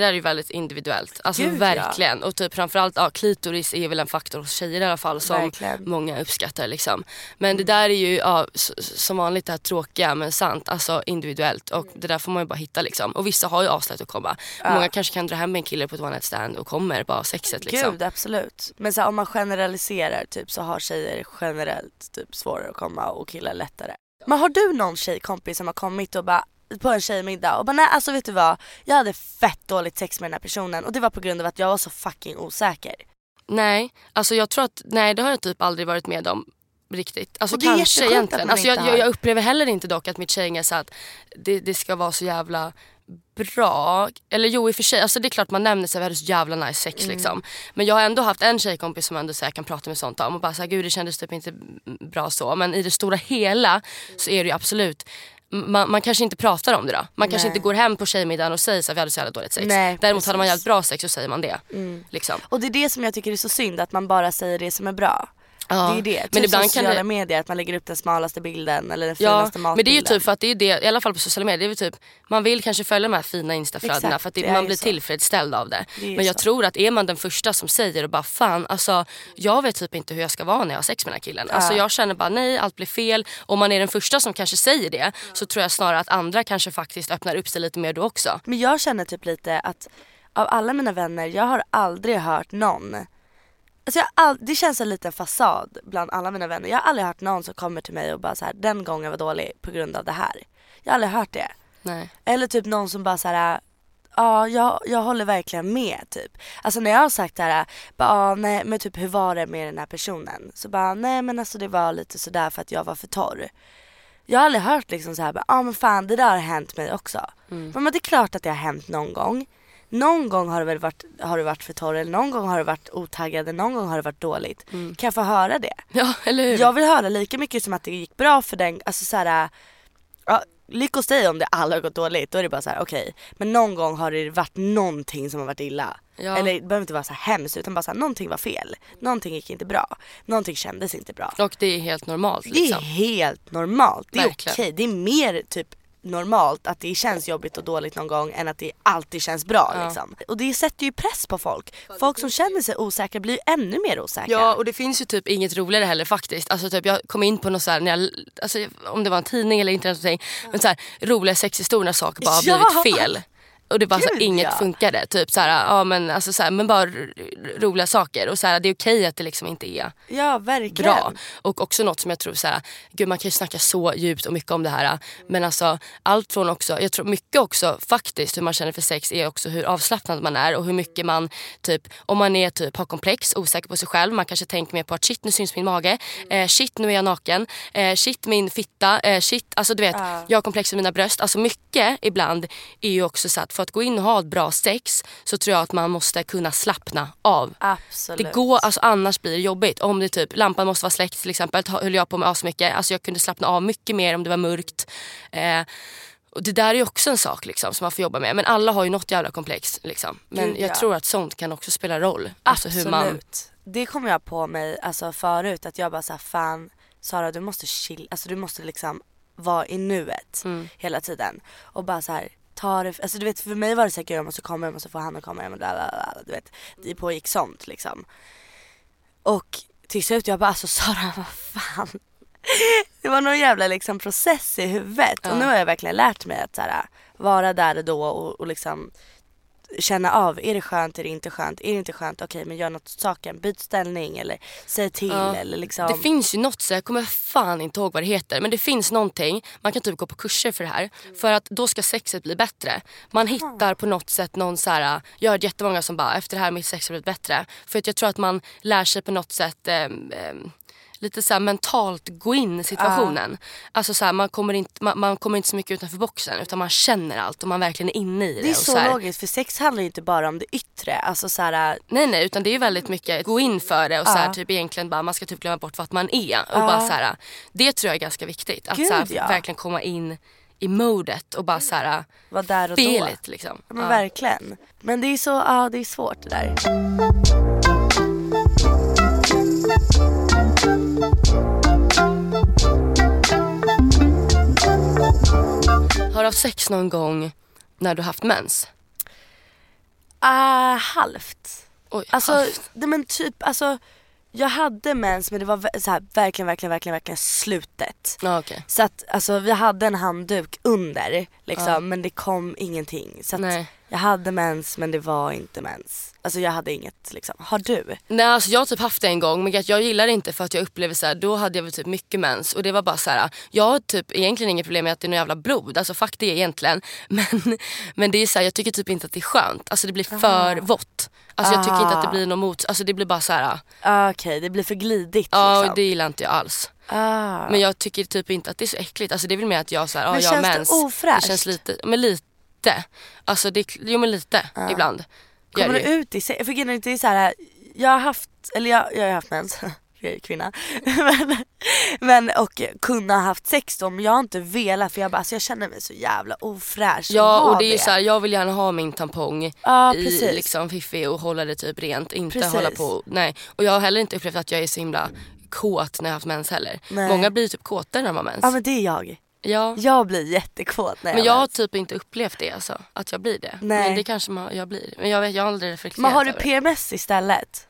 Det där är ju väldigt individuellt. Alltså Gud, ja. verkligen. Och typ framförallt, ja, klitoris är väl en faktor hos tjejer i alla fall som Verkligen. många uppskattar. Liksom. Men det där är ju ja, som vanligt det här tråkiga men sant. Alltså individuellt. Och det där får man ju bara hitta liksom. Och vissa har ju aslätt att komma. Många kanske kan dra hem en kille på ett one night stand och kommer bara av sexet liksom. Gud absolut. Men så här, om man generaliserar typ så har tjejer generellt typ svårare att komma och killar lättare. Men har du någon tjejkompis som har kommit och bara på en tjejmiddag och bara nej alltså vet du vad, jag hade fett dåligt sex med den här personen och det var på grund av att jag var så fucking osäker. Nej, alltså jag tror att, nej det har jag typ aldrig varit med om riktigt. Alltså Och det kanske egentligen. Alltså jag, jag, jag upplever heller inte dock att mitt tjejgäng är så att det, det ska vara så jävla bra. Eller jo i och för sig, alltså det är klart man nämner sig vi hade så jävla nice sex Mm. liksom. Men jag har ändå haft en tjejkompis som ändå så här, kan prata med sånt om och bara såhär gud det kändes typ inte bra så. Men i det stora hela så är det ju absolut man, man kanske inte pratar om det då. Man kanske Nej. inte går hem på tjejmiddagen och säger att vi hade så jävla dåligt sex. Nej, Däremot hade man precis. jävligt bra sex så säger man det. Liksom. Och det är det som jag tycker är så synd att man bara säger det som är bra. Ja, Det är det. Typ men ibland kan sociala det- medier, att man lägger upp den smalaste bilden eller den Ja, finaste matbilden. men det är ju typ för att det är det, i alla fall på sociala medier, det är typ, man vill kanske följa de här fina instaflödena för att det, det man blir så. tillfredsställd av det. Det Men jag så. tror att är man den första som säger och bara fan alltså jag vet typ inte hur jag ska vara när jag har sex med den här killen. Alltså jag känner bara nej allt blir fel. Om man är den första som kanske säger det så tror jag snarare att andra kanske faktiskt öppnar upp sig lite mer då också. Men jag känner typ lite att av alla mina vänner, jag har aldrig hört någon Alltså all, det känns en liten fasad bland alla mina vänner. Jag har aldrig hört någon som kommer till mig och bara så här, den gången var dålig på grund av det här. Jag har aldrig hört det. Nej. Eller typ någon som bara så här. Ja, jag, jag håller verkligen med typ. Alltså när jag har sagt det här, bara, nej men typ hur var det med den här personen? Så bara, nej men alltså det var lite sådär för att jag var för torr. Jag har aldrig hört liksom så här, ja men fan det där har hänt mig också. Men, men det är klart att det har hänt någon gång. Någon gång har det väl varit, har du varit för torr eller någon gång har det varit otaggad eller någon gång har det varit dåligt. Kan jag få höra det? Ja eller hur? Jag vill höra lika mycket som att det gick bra för den, alltså såhär, ja, lycka hos dig om det alla har gått dåligt, då är det bara så här: okej, men någon gång har det varit någonting som har varit illa. Ja. Eller det behöver inte vara så här hemskt utan bara så här, någonting var fel, någonting gick inte bra, någonting kändes inte bra. Och det är helt normalt Det är liksom. helt normalt, det är okej, det är mer typ normalt att det känns jobbigt och dåligt någon gång än att det alltid känns bra Ja. liksom. Och det sätter ju press på folk. Folk som känner sig osäkra blir ännu mer osäkra. Ja och det finns ju typ inget roligare heller faktiskt. Alltså typ jag kom in på något så här, när jag, alltså, om det var en tidning eller internet någonting, men så här, roliga sexhistorier när saker bara har Ja! blivit fel. Och det bara så här, Gud, inget ja. funkade. Typ så här, ja men alltså så här, men bara roliga saker. Och så här, det är okej att det liksom inte är ja verkligen. bra. Och också något som jag tror så här, gud man kan ju snacka så djupt och mycket om det här. Men alltså allt från också, jag tror mycket också faktiskt hur man känner för sex är också hur avslappnad man är och hur mycket man typ, om man är typ har komplex, osäker på sig själv, man kanske tänker mer på att shit nu syns min mage, eh, shit nu är jag naken, eh, shit min fitta, eh, shit, alltså du vet jag har komplex med mina bröst. Alltså mycket ibland är ju också så att för att gå in och ha ett bra sex så tror jag att man måste kunna slappna av. Absolut. Det går, alltså annars blir det jobbigt. Om det typ, lampan måste vara släckt till exempel, höll jag på med asmycket. Alltså jag kunde slappna av mycket mer om det var mörkt. Eh, och det där är också en sak liksom, som man får jobba med. Men alla har ju något jävla komplex. Liksom. Men Gud, jag ja. tror att sånt kan också spela roll. Alltså Absolut. hur man, Det kom jag på mig alltså förut att jag bara såhär fan Sara du måste chill, alltså du måste liksom vara i nuet Mm. hela tiden. Och bara så här ta det, alltså du vet för mig var det säkert jag måste komma, jag måste få han att komma, jag måste, lalala, du vet. Det pågick sånt liksom. Och till slut jag bara alltså Sara vad fan. Det var någon jävla liksom process i huvudet och nu har jag verkligen lärt mig att så här, vara där och då och, och liksom känna av, är det skönt, är det inte skönt, är det inte skönt, okej men gör något åt saken, byt ställning eller säg till Ja. eller liksom. Det finns ju något, så jag kommer fan inte ihåg vad det heter, men det finns någonting, man kan typ gå på kurser för det här, för att då ska sexet bli bättre. Man hittar på något sätt någon så här, jag har hört jättemånga som bara, efter det här mitt sex har blivit bättre. För att jag tror att man lär sig på något sätt ehm, ehm, lite så mentalt gå in i situationen. Alltså så här, man, kommer inte, man, man kommer inte så mycket utanför boxen utan man känner allt och man verkligen är inne i det. det är så, här, logiskt för sex handlar ju inte bara om det yttre, alltså så här, Nej nej utan det är ju väldigt mycket gå in för det och så här, typ egentligen bara man ska typ glömma bort vart man är. Och bara så här, det tror jag är ganska viktigt. Att Gud, så här, ja. verkligen komma in i modet och bara så här, vara där och då. it liksom. Ja, men Ja. verkligen. Men det är så, ja det är svårt det där. Har du haft sex någon gång när du haft mens? Ah, halvt. Oj, Alltså, halvt. nej, men typ alltså jag hade mens men det var så här, verkligen, verkligen, verkligen, verkligen slutet. Ja, okej. Så att alltså vi hade en handduk under liksom men det kom ingenting. Så att jag hade mens men det var inte mens. Alltså jag hade inget liksom. Har du? Nej alltså jag har typ haft det en gång men jag gillar det inte för att jag upplever så här, då hade jag väl typ mycket mens och det var bara så här. jag har typ egentligen inget problem med att det är något jävla blod, alltså fuck det egentligen. Men, men det är så här, jag tycker typ inte att det är skönt, alltså det blir för vått. Alltså jag tycker inte att det blir något mot, alltså det blir bara så här. Ah, Okej det blir för glidigt ja liksom. och det gillar inte jag alls. ah. Men jag tycker typ inte att det är så äckligt, alltså det är väl mer att jag så här, Men jag har känns det mens. ofräscht? Det känns lite, men lite. Alltså det, jo men lite ibland. Gör Kommer det du ut i se- För grejen är, det är så här, jag har haft, eller jag, jag har haft mens, kvinna. men, men, och kunna ha haft sex då men jag har inte velat för jag bara alltså, jag känner mig så jävla ofräsch Ja och det är ju så här, jag vill gärna ha min tampong Ja, i precis. liksom fiffi och hålla det typ rent. Inte Precis. hålla på, nej. Och jag har heller inte upplevt att jag är så himla kåt när jag har haft mens heller. Nej. Många blir typ kåta när de har mens. Ja men det är jag. ja. Jag blir jättekåt när Men jag jag har typ inte upplevt det alltså, att jag blir det. Nej. Men det kanske man, jag blir. Men jag, vet, jag har aldrig reflekterat Men har du. PMS istället?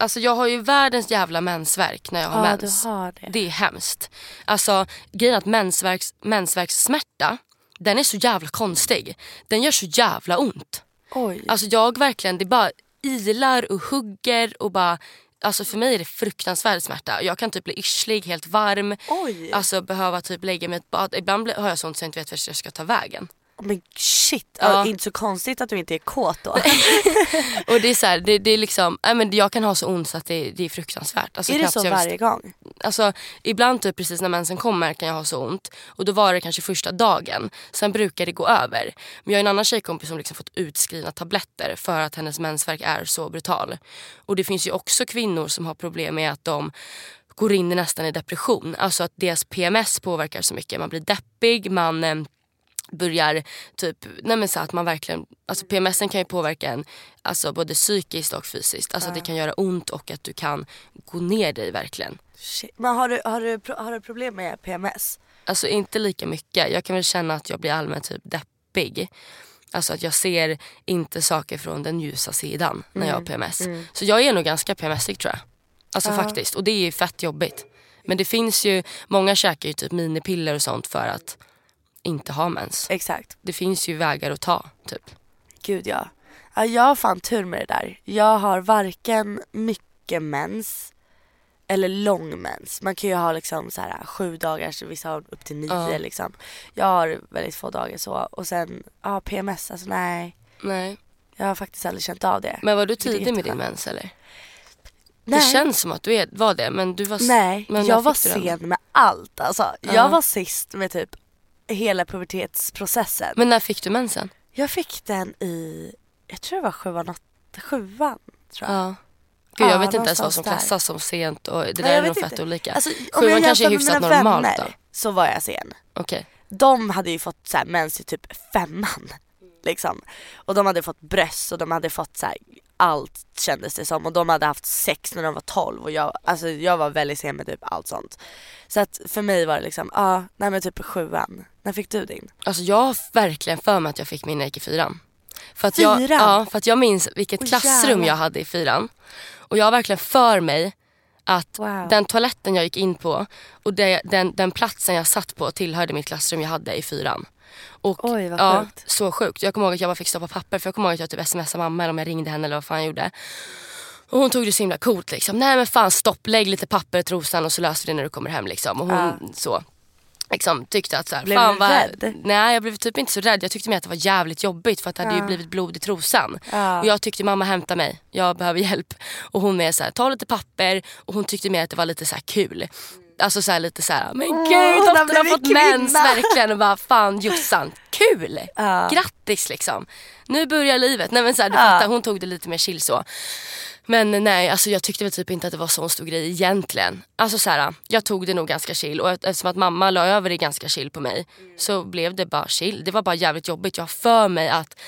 Alltså jag har ju världens jävla mensvärk när jag har Ja, mens. du har det. Det är hemskt. Alltså grejen är att mensvärks, mensvärkssmärta, den är så jävla konstig. Den gör så jävla ont. Oj. Alltså jag verkligen, det bara ilar och hugger och bara Alltså för mig är det fruktansvärd smärta. Jag kan typ bli yrslig, helt varm. Oj. Alltså behöva typ lägga mig i ett bad. Ibland har jag sånt så jag inte vet vart jag ska ta vägen. Men shit, Ja. inte så konstigt att du inte är kåt då. Och det är så här, det, det är liksom, nej men jag kan ha så ont så att det, det är fruktansvärt. Alltså är det så varje gång? Alltså ibland typ precis när mensen kommer kan jag ha så ont och då var det kanske första dagen. Sen brukar det gå över. Men jag har en annan tjejkompis som liksom fått utskrivna tabletter för att hennes mensvärk är så brutal. Och det finns ju också kvinnor som har problem med att de går in i nästan i depression. Alltså att deras PMS påverkar så mycket. Man blir deppig, man eh, börjar typ, nej men så att man verkligen, alltså PMSen kan ju påverka en alltså både psykiskt och fysiskt. Alltså det kan göra ont och att du kan gå ner dig verkligen. Shit. Men har du, har, du, har du problem med PMS? Alltså inte lika mycket. Jag kan väl känna att jag blir allmänt typ deppig. Alltså att jag ser inte saker från den ljusa sidan när jag har PMS. Så jag är nog ganska PMSig tror jag. Alltså faktiskt. Och det är ju fett jobbigt. Men det finns ju, många käkar ju typ minipiller och sånt för att inte ha mens. Exakt. Det finns ju vägar att ta typ. Gud ja. ja. Jag har fan tur med det där. Jag har varken mycket mens eller lång mens. Man kan ju ha liksom så här sju dagars, vissa har upp till nio Ja. liksom. Jag har väldigt få dagar så. Och sen, ja PMS, alltså nej. Nej. Jag har faktiskt aldrig känt av det. Men var du tidig med din mens eller? Nej. Det känns som att du är, var det men du var Nej, men jag var sen med allt alltså. Ja. Jag var sist med typ hela pubertetsprocessen. Men när fick du mensen? Jag fick den i, jag tror det var sjuan, åtta, sjuan tror jag. Ja. Gud jag Ja, vet inte ens vad som där. klassas som sent och det där Nej, är nog fett inte. olika. Alltså, om Sjuan jag kanske är hyfsat normalt vänner då. så var jag sen. Okej. De hade ju fått så här, mens i typ femman. Liksom. Och de hade fått bröst och de hade fått så här, allt kändes det som. Och de hade haft sex när de var 12 och jag, alltså, jag var väldigt sen med typ allt sånt. Så att för mig var det liksom, ja, ah, nej men typ sjuan. När fick du din? Alltså jag har verkligen för mig att jag fick min Eike i fyran. För att jag, Fyran? ja, för att jag minns vilket Åh, klassrum jävlar. jag hade i fyran. Och jag har verkligen för mig att Wow. den toaletten jag gick in på och det, den, den platsen jag satt på tillhörde mitt klassrum jag hade i fyran. Och, Oj, vad ja, sjukt. Så sjukt. Jag kommer ihåg att jag bara fick stoppa papper för jag kommer ihåg att jag typ smsade mamma eller om jag ringde henne eller vad fan jag gjorde. Och hon tog det så himla coolt liksom. Nej men fan stopp, lägg lite papper i trosan och så löser vi det när du kommer hem liksom. Och hon så liksom tyckte att så här, Blev fan du vad, rädd? Nej jag blev typ inte så rädd. Jag tyckte mer att det var jävligt jobbigt för att det hade ju blivit blod i trosan. Ja. Och jag tyckte mamma hämta mig, jag behöver hjälp. Och hon med så här, ta lite papper och hon tyckte mer att det var lite så här kul. Alltså så här, lite så här, men gud har dottern har fått kvinna. mens verkligen. Och bara fan Jossan, kul! Ja. Grattis liksom. Nu börjar livet. Nej men så här, du Ja. fattar, hon tog det lite mer chill så. Men nej, alltså jag tyckte väl typ inte att det var så stor grej egentligen. Alltså så här, jag tog det nog ganska chill och eftersom att mamma la över det ganska chill på mig så blev det bara chill. Det var bara jävligt jobbigt. Jag har för mig att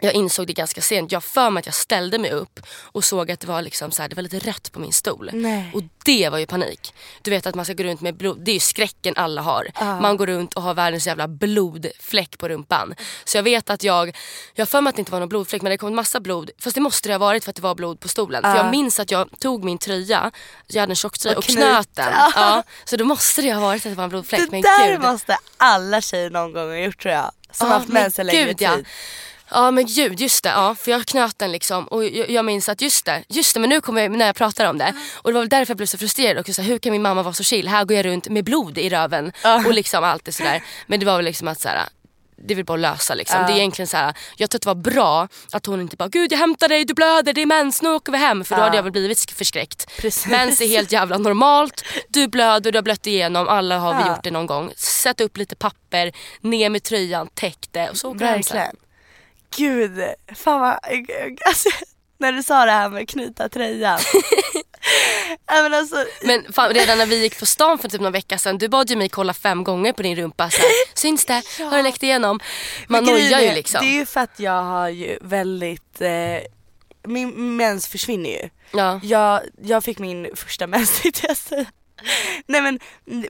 jag insåg det ganska sent. Jag för mig att jag ställde mig upp och såg att det var, liksom så här, det var lite rött på min stol. Nej. Och det var ju panik. Du vet att man ska gå runt med blod. Det är ju skräcken alla har. Man går runt och har världens jävla blodfläck på rumpan. Så jag vet att jag, jag för mig att det inte var någon blodfläck men det kom en massa blod. Fast det måste det ha varit för att det var blod på stolen. För jag minns att jag tog min tröja, jag hade en tjocktröja och, Och knöt den. Ja, så då måste det ha varit att det var en blodfläck. Det men där gud. måste alla tjejer någon gång ha gjort tror jag. Som Ja, haft men mens en längre gud, ja. Ja men gud, just det. Ja, för jag knöt den liksom och jag, jag minns att just det, just det men nu kommer jag, när jag pratar om det. Och det var väl därför jag blev så frustrerad också. Så här, hur kan min mamma vara så chill? Här går jag runt med blod i röven och liksom allt det sådär. Men det var väl liksom att såhär, det vill bara lösa liksom. Det är egentligen så här, jag tror att det var bra att hon inte bara “Gud jag hämtar dig, du blöder, det är mens, nu åker vi hem” för då hade jag väl blivit förskräckt. Precis. Mens är helt jävla normalt, du blöder, du har blött igenom, alla har vi gjort det någon gång. Sätt upp lite papper, ner med tröjan, täck det och så åker du hem sen. Gud, fan vad... Alltså, när du sa det här med knyta tröjan. ja, men alltså, Men fan, redan när vi gick på stan för typ någon vecka sedan, du bad ju mig kolla fem gånger på din rumpa. Så här, Syns det? Har det läckt igenom? Man men nojar ju liksom. Det är ju för att jag har ju väldigt... Eh, min mens försvinner ju. Ja. Jag, jag fick min första mens tänkte jag säga. Nej men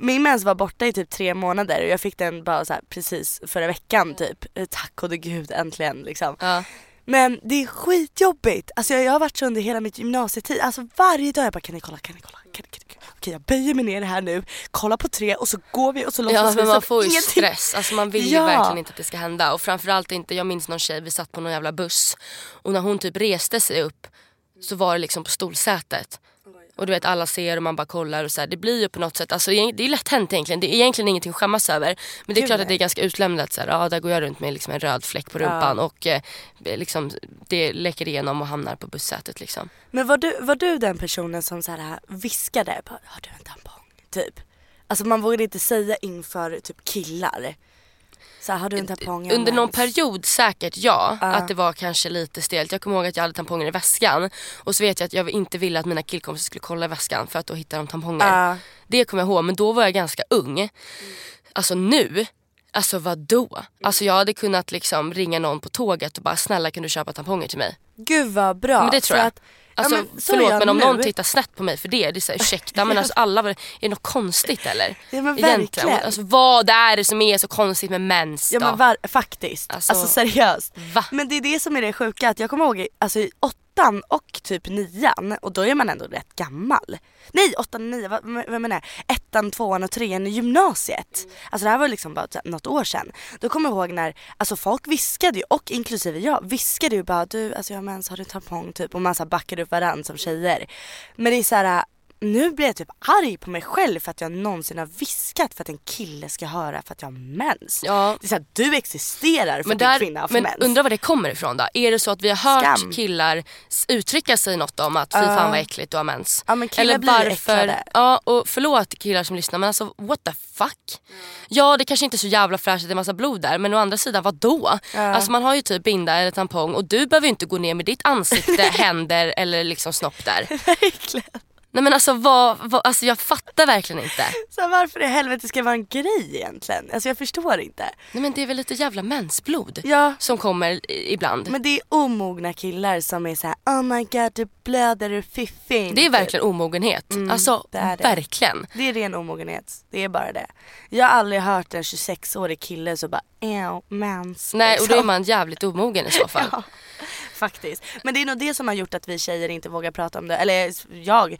min mens var borta i typ tre månader och jag fick den bara så här, precis förra veckan typ. Eh, Tack gode gud äntligen liksom. Ja. Men det är skitjobbigt. Alltså jag, jag har varit så under hela mitt gymnasietid. Alltså varje dag jag bara kan ni kolla, kan ni kolla, kan ni, kan ni, kan ni? Okej jag böjer mig ner här nu, kolla på tre och så går vi och så låtsas Ja vi men man får ju ingenting. stress, alltså man vill ju Ja. verkligen inte att det ska hända och framförallt inte, jag minns någon tjej, vi satt på någon jävla buss och när hon typ reste sig upp så var det liksom på stolsätet. Och du vet alla ser och man bara kollar och så här, det blir ju på något sätt, alltså det är lätt hänt egentligen, det är egentligen ingenting att skämmas över. Men det är Gud, klart att det är ganska utlämnat så här, ja där går jag runt med liksom en röd fläck på rumpan och eh, liksom, det läcker igenom och hamnar på bussätet liksom. Men var du, var du den personen som så här viskade, har du en tampong? Typ. Alltså man vågade inte säga inför typ killar. Så här, har du en tampong? Under någon mens." period säkert ja, att det var kanske lite stelt. Jag kommer ihåg att jag hade tamponger i väskan och så vet jag att jag inte ville att mina killkompisar skulle kolla i väskan för att då hittar de tamponger. Ja. Det kommer jag ihåg men då var jag ganska ung. Alltså nu, alltså vad då? Alltså jag hade kunnat liksom ringa någon på tåget och bara snälla kan du köpa tamponger till mig? Gud vad bra. Men det tror jag. Att, Alltså ja, men förlåt men om nu. någon tittar snett på mig för det, det är såhär ursäkta men alltså alla, var, är det något konstigt eller? Ja, men Egentligen. verkligen. Alltså vad är det som är så konstigt med mens Ja då? men var, faktiskt. Alltså- Alltså, seriöst. Va? Men det är det som är det sjuka att jag kommer ihåg alltså, i åttan och typ nian och då är man ändå rätt gammal. Nej åttan och nian, vad, vad menar jag? Ettan, tvåan och trean i gymnasiet. Alltså det här var liksom bara något år sedan. Då kommer jag ihåg när, alltså folk viskade ju och inklusive jag viskade ju bara du alltså jag har mens, har du tampong typ och man så backade upp varandra som tjejer. Men det är så här nu blir jag typ arg på mig själv för att jag någonsin har viskat för att en kille ska höra för att jag har mens. Ja. Det är såhär, du existerar för Men, att en kvinna har men mens. undrar var det kommer ifrån då? Är det så att vi har hört Skam. killar uttrycka sig något om att fy fan vad äckligt du har mens? Ja, men killar blir äcklade. Ja och förlåt killar som lyssnar men alltså what the fuck? Ja det kanske inte är så jävla fräscht att det är massa blod där men å andra sidan vad då? Alltså man har ju typ binda eller tampong och du behöver ju inte gå ner med ditt ansikte, händer eller liksom snopp där. Verkligen. Nej men alltså, vad, vad, alltså jag fattar verkligen inte. Så varför i helvete ska det vara en grej egentligen? Alltså jag förstår inte. Nej men det är väl lite jävla mensblod Ja. som kommer i- ibland. Men det är omogna killar som är så här: oh my god du blöder ur fiffin. Det är verkligen omogenhet. alltså Mm, det är det. verkligen. Det är ren omogenhet. Det är bara det. Jag har aldrig hört en 26-årig kille så bara ew, mens. Nej och då är liksom. man jävligt omogen i så fall. Ja, faktiskt. Men det är nog det som har gjort att vi tjejer inte vågar prata om det. Eller jag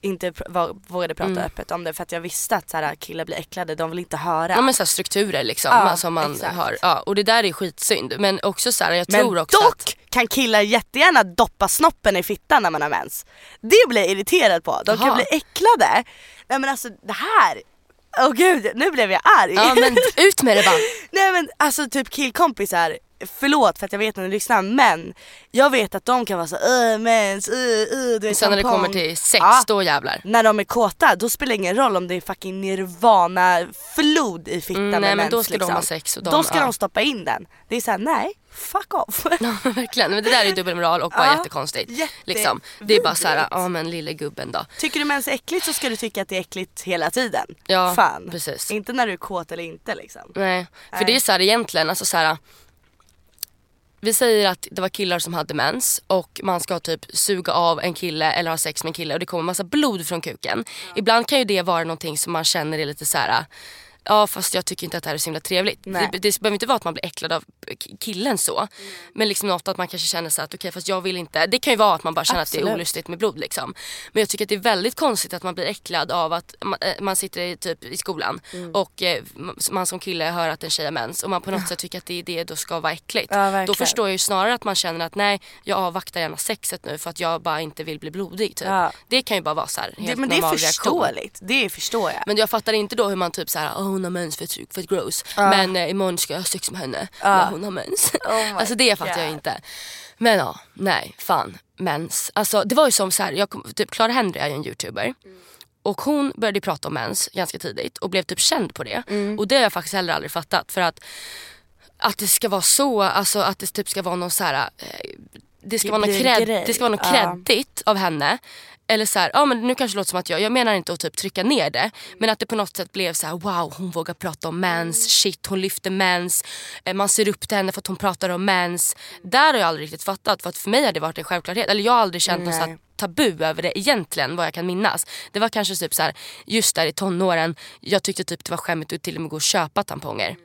inte pr- vågade prata Mm. öppet om det för att jag visste att så här, killar blir äcklade, de vill inte höra. Ja men så här strukturer liksom Ja, som man exakt. har. Ja, och det där är skitsynd. Men också så här, jag Men tror också dock att... kan killar jättegärna doppa snoppen i fittan när man har mens. Det blir jag irriterad på. De kan Jaha. bli äcklade. Nej men alltså det här. Åh gud, nu blev jag arg. Ja men ut med det bara. Nej men alltså typ killkompisar, förlåt för att jag vet när ni lyssnar men jag vet att de kan vara så öh mens, uh, uh, du vet, Sen när det tampong." kommer till sex, Ja. då jävlar. När de är kåta då spelar det ingen roll om det är fucking nirvana flod i fittan Mm, nej, men mens, då ska de liksom. ha sex och de- Då ska ja. de stoppa in den. Det är såhär, nej, fuck off. Ja, verkligen. Men det där är dubbelmoral och bara Ja, jättekonstigt. jätte- Liksom. Det är bara så här, vidrigt. ja men lille gubben då. Tycker du mens är äckligt så ska du tycka att det är äckligt hela tiden. Ja, Fan. precis. Inte när du är kåt eller inte liksom. Nej, för Nej. det är så här egentligen, alltså så här vi säger att det var killar som hade mens och man ska typ suga av en kille eller ha sex med en kille och det kommer massa blod från kuken. Ibland kan ju det vara någonting som man känner är lite så här. Ja fast jag tycker inte att det här är så himla trevligt. Det, det behöver inte vara att man blir äcklad av killen så. Men liksom något att man kanske känner så att okej fast jag vill inte. Det kan ju vara att man bara känner att det är Absolut. olustigt med blod liksom. Men jag tycker att det är väldigt konstigt att man blir äcklad av att man, eh, man sitter i, typ i skolan Mm. och eh, man som kille hör att en tjej har mens och man på något sätt tycker att det är det då ska vara äckligt. Ja, då förstår jag ju snarare att man känner att nej jag avvaktar gärna sexet nu för att jag bara inte vill bli blodig typ. Ja. Det kan ju bara vara så här, helt Det, men det är normal reaktion. förståeligt. Det förstår jag. Men jag fattar inte då hur man typ såhär, oh, hon har mens för, för gross. Men eh, imorgon ska jag ha sex med henne när hon har mens. Oh alltså det fattar jag God. inte. Men ja, nej fan. Mens. Alltså det var ju som så här, jag kom, typ Clara Henry är ju en youtuber. Och hon började prata om mens ganska tidigt och blev typ känd på det. Mm. Och det har jag faktiskt heller aldrig fattat. För att att det ska vara så, alltså att det typ ska vara någon så här, eh, det ska vara en cred, det ska vara något kreddigt av henne. Eller så här, ja men nu kanske det låter som att jag, jag menar inte att typ trycka ner det. Men att det på något sätt blev så här: wow hon vågar prata om mens, shit hon lyfter mens. Eh, Man ser upp till henne för att hon pratar om mens. Där har jag aldrig riktigt fattat för att för mig har det varit en självklarhet. Eller jag har aldrig känt Nej. tabu över det egentligen vad jag kan minnas. Det var kanske typ så här, just där i tonåren, jag tyckte typ det var skämmigt att till och med gå och köpa tamponger.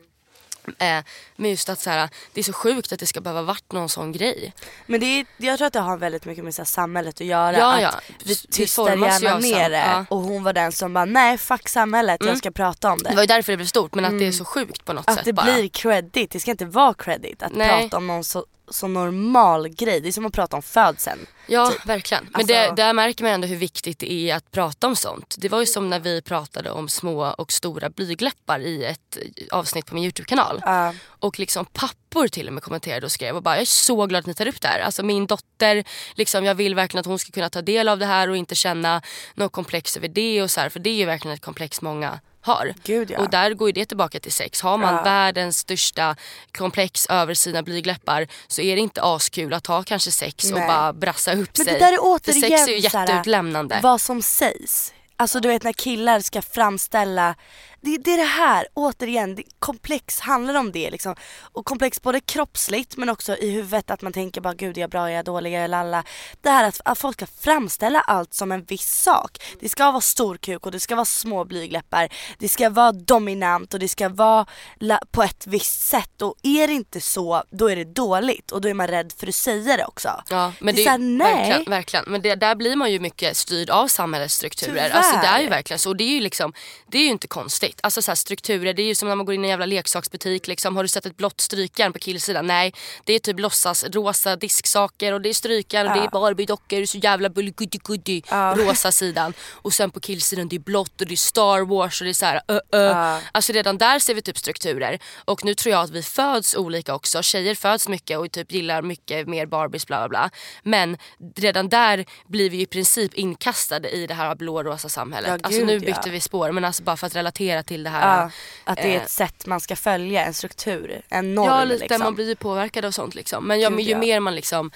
Eh, men just att så här, det är så sjukt att det ska behöva varit någon sån grej. Men det är, jag tror att det har väldigt mycket med så här, samhället att göra. Ja, att ja. vi tystar gärna ner det. ja. Och hon var den som bara, nej fuck samhället, jag ska prata om det. Det var ju därför det blev stort men att det är så sjukt på något att sätt det bara. blir credit, det ska inte vara credit att Nej. prata om någon så, så normal grej. Det är som att prata om födseln. Ja verkligen. Men Alltså- det, där märker man ändå hur viktigt det är att prata om sånt. Det var ju som när vi pratade om små och stora blygläppar i ett avsnitt på min YouTube-kanal. Ja. Och liksom pappor till och med kommenterade och skrev och bara jag är så glad att ni tar upp det här. Alltså min dotter, liksom, jag vill verkligen att hon ska kunna ta del av det här och inte känna något komplex över det. Och så här, för det är ju verkligen ett komplex många har. Gud, ja. Och där går ju det tillbaka till sex. Har man Ja. världens största komplex över sina blygläppar så är det inte askul att ha kanske sex och Nej. bara brassa upp Men sig. det där är För återigen sex är ju jätteutlämnande. vad som sägs. Alltså du vet när killar ska framställa, det, det är det här, återigen, det, komplex handlar om det liksom. Och komplex både kroppsligt men också i huvudet att man tänker bara gud är jag bra, är jag dålig, är jag lalla. Det här att, att folk ska framställa allt som en viss sak. Det ska vara stor kuk och det ska vara små blygläppar. Det ska vara dominant och det ska vara la, på ett visst sätt. Och är det inte så, då är det dåligt och då är man rädd för att säga det också. Ja, men det det, är såhär, nej. Verkligen, verkligen. Men det, där blir man ju mycket styrd av samhällets strukturer. Tyvärr. Alltså det är ju verkligen så. Och Det är ju liksom, det är ju inte konstigt. Alltså så här, strukturer, det är ju som när man går in i en jävla leksaksbutik. Liksom. Har du sett ett blått strykjärn på killsidan? Nej, det är typ låtsas rosa disksaker och det är strykjärn och det är Barbie-dockor. Så jävla bully rosa sidan. Och sen på killsidan det är blått och det är Star Wars och det är så här, ö, ö. Alltså redan där ser vi typ strukturer. Och nu tror jag att vi föds olika också. Tjejer föds mycket och typ gillar mycket mer Barbies bla bla bla. Men redan där blir vi i princip inkastade i det här blå-rosa samhället. Ja, alltså gud, nu bytte ja. vi spår men alltså bara för att relatera till det här. Ja, att det är eh, ett sätt man ska följa, en struktur, en norm Ja lite, liksom. man blir ju påverkad av sånt liksom. Men, ja, men ju mer man liksom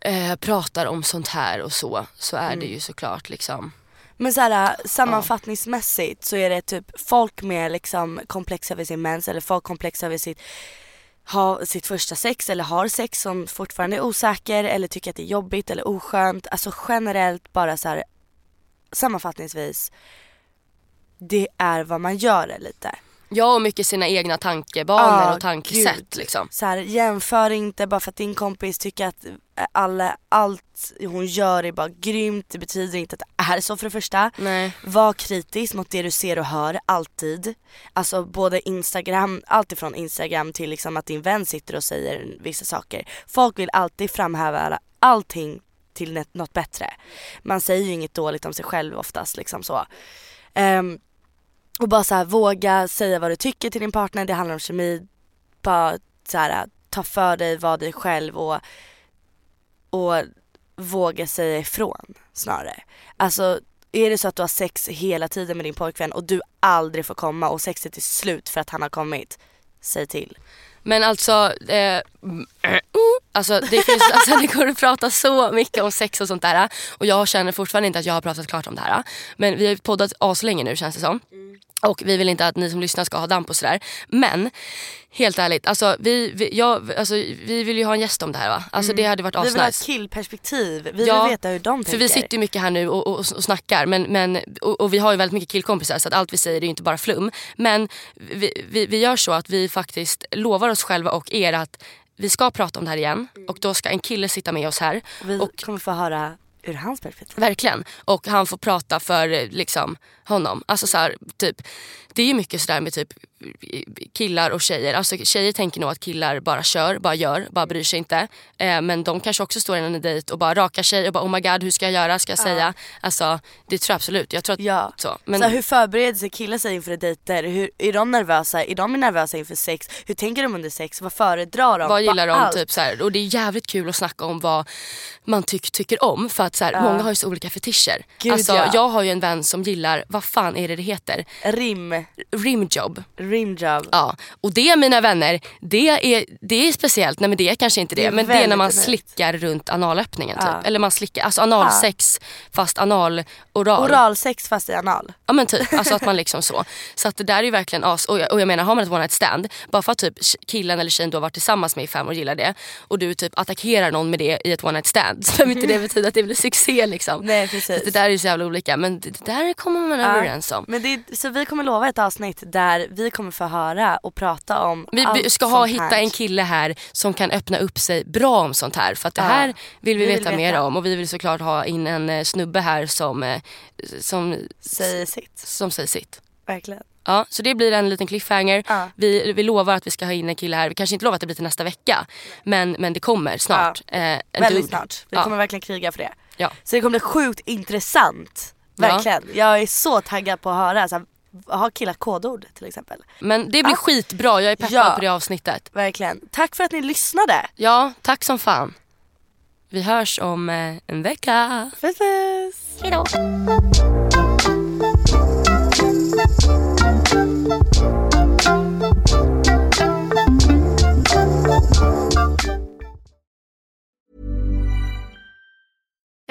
eh, pratar om sånt här och så, så är Mm. det ju såklart liksom. Men så här, sammanfattningsmässigt så är det typ folk med liksom komplex över sin mens eller folk komplex över sitt ha sitt första sex eller har sex som fortfarande är osäker eller tycker att det är jobbigt eller oskönt. Alltså generellt bara så här sammanfattningsvis det är vad man gör det lite. Ja och mycket sina egna tankebanor Ja, och tankesätt gud. liksom. Så här, jämför inte bara för att din kompis tycker att alla, allt hon gör är bara grymt. Det betyder inte att det är så för det första. Nej. Var kritisk mot det du ser och hör, alltid. Alltså både Instagram, allt ifrån Instagram till liksom att din vän sitter och säger vissa saker. Folk vill alltid framhäva allting till något- bättre. Man säger ju inget dåligt om sig själv oftast liksom så. Ehm, och bara så här, våga säga vad du tycker till din partner, det handlar om kemi. Bara så här, ta för dig, var dig själv och, och våga säga ifrån snarare. Alltså är det så att du har sex hela tiden med din pojkvän och du aldrig får komma och sexet är slut för att han har kommit, säg till. Men alltså, eh, Alltså det, finns, alltså det går att prata så mycket om sex och sånt där. Och jag känner fortfarande inte att jag har pratat klart om det här. Men vi har poddat aslänge nu känns det som. Och vi vill inte att ni som lyssnar ska ha damp och sådär. Men helt ärligt, alltså, vi, vi, jag, alltså, vi vill ju ha en gäst om det här va? Alltså det hade varit Vi vill ha ett asnice. killperspektiv. Vi Ja, vill veta hur de tänker. För vi sitter ju mycket här nu och, och, och snackar men, men, och, och vi har ju väldigt mycket killkompisar så att allt vi säger är ju inte bara flum. Men vi, vi, vi gör så att vi faktiskt lovar oss själva och er att vi ska prata om det här igen och då ska en kille sitta med oss här. Vi Och kommer få höra ur hans perspektiv. Verkligen. Och han får prata för eh, liksom, honom. Alltså så här, typ, det är ju mycket sådär med typ killar och tjejer. Alltså tjejer tänker nog att killar bara kör, bara gör, bara bryr sig inte. Eh, men de kanske också står i en dejt och bara rakar sig och bara oh my god hur ska jag göra, ska jag säga? Alltså det tror jag absolut. Jag tror att Ja. så. Men... Så hur förbereder sig killar sig inför dejter? Hur, är de nervösa? Är de nervösa inför sex? Hur tänker de under sex? Vad föredrar de? Vad gillar de? Typ, så här, och det är jävligt kul att snacka om vad man tyck, tycker om. För att så här, många har ju så olika fetischer. Gud, alltså, ja. Jag har ju en vän som gillar, vad fan är det det heter? Rim, Rimjob. rimjob. Ja, och det mina vänner, det är, det är speciellt. Nej men det är kanske inte det. Det men det är när man väldigt slickar runt analöppningen typ. Ja. Eller man slickar, alltså analsex fast anal oral. Oralsex fast i anal. Ja men typ, alltså att man liksom så. Så att det där är ju verkligen as. Och jag, och jag menar har man ett one night stand, bara för att typ killen eller tjejen du har varit tillsammans med i fem år gillar det och du typ attackerar någon med det i ett one night stand så behöver inte det betyda att det blir succé liksom. Nej Så precis. det där är ju så jävla olika men det där kommer man överens om. Men är- så vi kommer lova ett avsnitt där vi kommer få höra och prata om Vi allt ska ha, hitta en kille här som kan öppna upp sig bra om sånt här. För att det Ja, här vill vi, vi vill veta, veta. mer om. Och vi vill såklart ha in en eh, snubbe här som, eh, som, Säger sitt. som säger sitt. Verkligen. Ja, så det blir en liten cliffhanger. Ja. Vi, vi lovar att vi ska ha in en kille här. Vi kanske inte lovar att det blir till nästa vecka. Men, men det kommer snart. Eh, en Väldigt dude. snart. Vi Ja. kommer verkligen kriga för det. Ja. Så det kommer bli sjukt intressant. Verkligen. Jag är så taggad på att höra. Så här, ha killar kodord till exempel. Men det blir Ja. skitbra. Jag är peppad Ja. på det avsnittet. Verkligen. Tack för att ni lyssnade. Ja, tack som fan. Vi hörs om eh, en vecka. Puss puss. Hejdå.